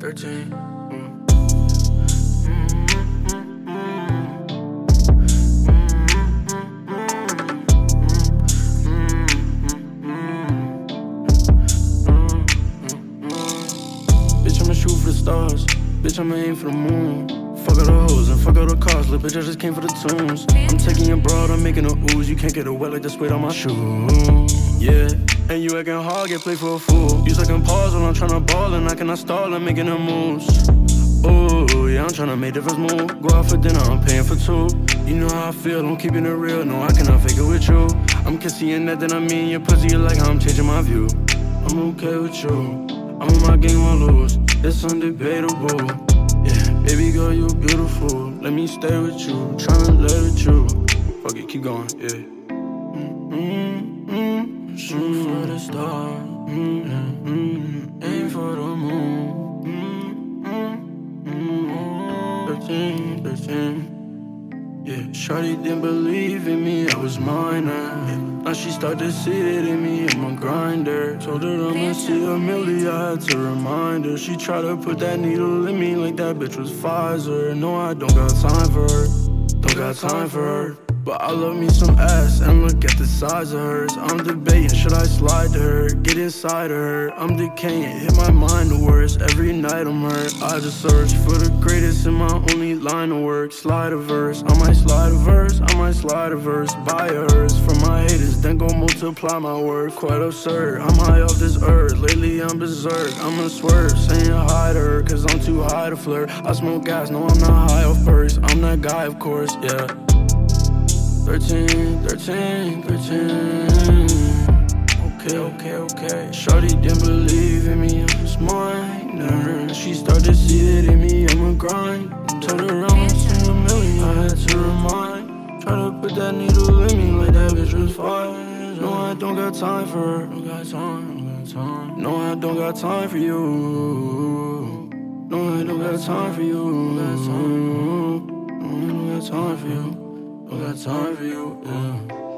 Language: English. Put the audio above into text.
13. Mm. Bitch, I'ma shoot for the stars. Bitch, I'ma aim for the moon. Fuck all the hoes and fuck all the cars. Little bitch, I just came for the tunes. I'm taking your broad, I'm making a ooze. You can't get it wet like the sweat on my shoe. Yeah, and you acting hard, get played for a fool. You second pause when I'm trying to ball and I cannot stall. I'm making a moves. Ooh, yeah, I'm tryna make the first move. Go out for dinner, I'm paying for two. You know how I feel, I'm keeping it real. No, I cannot fake it with you. I'm kissing that, then I mean your pussy, you like how I'm changing my view. I'm okay with you. I'm on my game on lose. It's undebatable. Baby girl, you beautiful. Let me stay with you. Tryna lay with you. Fuck it, keep going. Yeah. Mm-hmm. Shoot for the stars. Mm-hmm. Aim for the moon. Mm-hmm. 13, 13. Yeah, Shorty didn't believe in me, I was minor. Now she started to see it in me, I'm a grinder. Told her I'ma see a million, I had to remind her. She tried to put that needle in me like that bitch was Pfizer. No, I don't got time for her, don't got time for her. But I love me some ass and look at the size of hers. I'm debating, should I slide to her? Get inside of her. I'm decaying, hit my mind. Every night I'm hurt. I just search for the greatest in my only line of work. Slide a verse, I might slide a verse, I might slide a verse. Buy a hearse from my haters, then go multiply my work. Quite absurd, I'm high off this earth. Lately I'm berserk, I'm a swerve. Saying hi to her, cause I'm too high to flirt. I smoke gas, no, I'm not high off purse. I'm that guy, of course, yeah. 13, 13, 13. Okay, okay, okay. Shorty didn't believe in me, I was minor. She started to see it in me, I'm a grind. Told her I'm a million, I had to remind. Try to put that needle in me like that bitch was fine. No, I don't got time for her. Don't got time, got time. No, I don't got time for you. No, I don't got time for you. Don't got time. No, I don't got time for you. No, I Don't got time for you. Yeah.